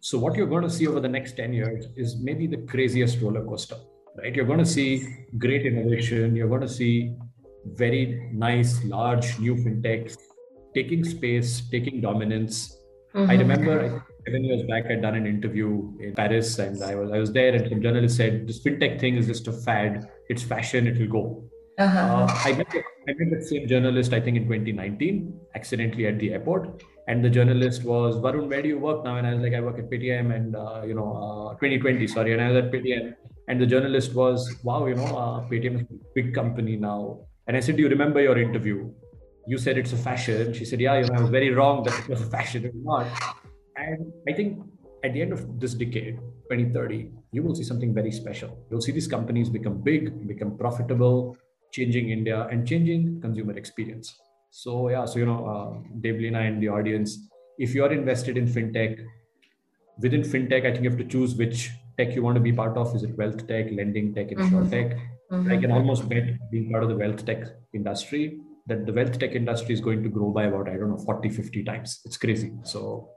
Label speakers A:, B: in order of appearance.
A: So what you're going to see over the next 10 years is maybe the craziest roller coaster, right? You're going to see great innovation. You're going to see very nice, large new fintechs taking space, taking dominance. Mm-hmm. I remember seven years back, I'd done an interview in Paris, and I was I was there, and some journalist said, "This fintech thing is just a fad. It's fashion. It will go." Uh-huh. Uh, I met I met the same journalist, I think, in 2019, accidentally at the airport, and the journalist was Varun. Where do you work now? And I was like, I work at Paytm, and uh, you know, uh, 2020, sorry, and I was at Paytm, and the journalist was, Wow, you know, uh, Paytm is a big company now. And I said, Do you remember your interview? You said it's a fashion. She said, Yeah, you know, I was very wrong that it was a fashion. It was not. And I think at the end of this decade, 2030, you will see something very special. You'll see these companies become big, become profitable, changing India and changing consumer experience. So yeah, so you know, uh, Devleena and the audience, if you're invested in fintech, within fintech, I think you have to choose which tech you want to be part of. Is it wealth tech, lending tech, insure mm-hmm. tech? Mm-hmm. I can almost bet being part of the wealth tech industry that the wealth tech industry is going to grow by about, I don't know, 40, 50 times. It's crazy. So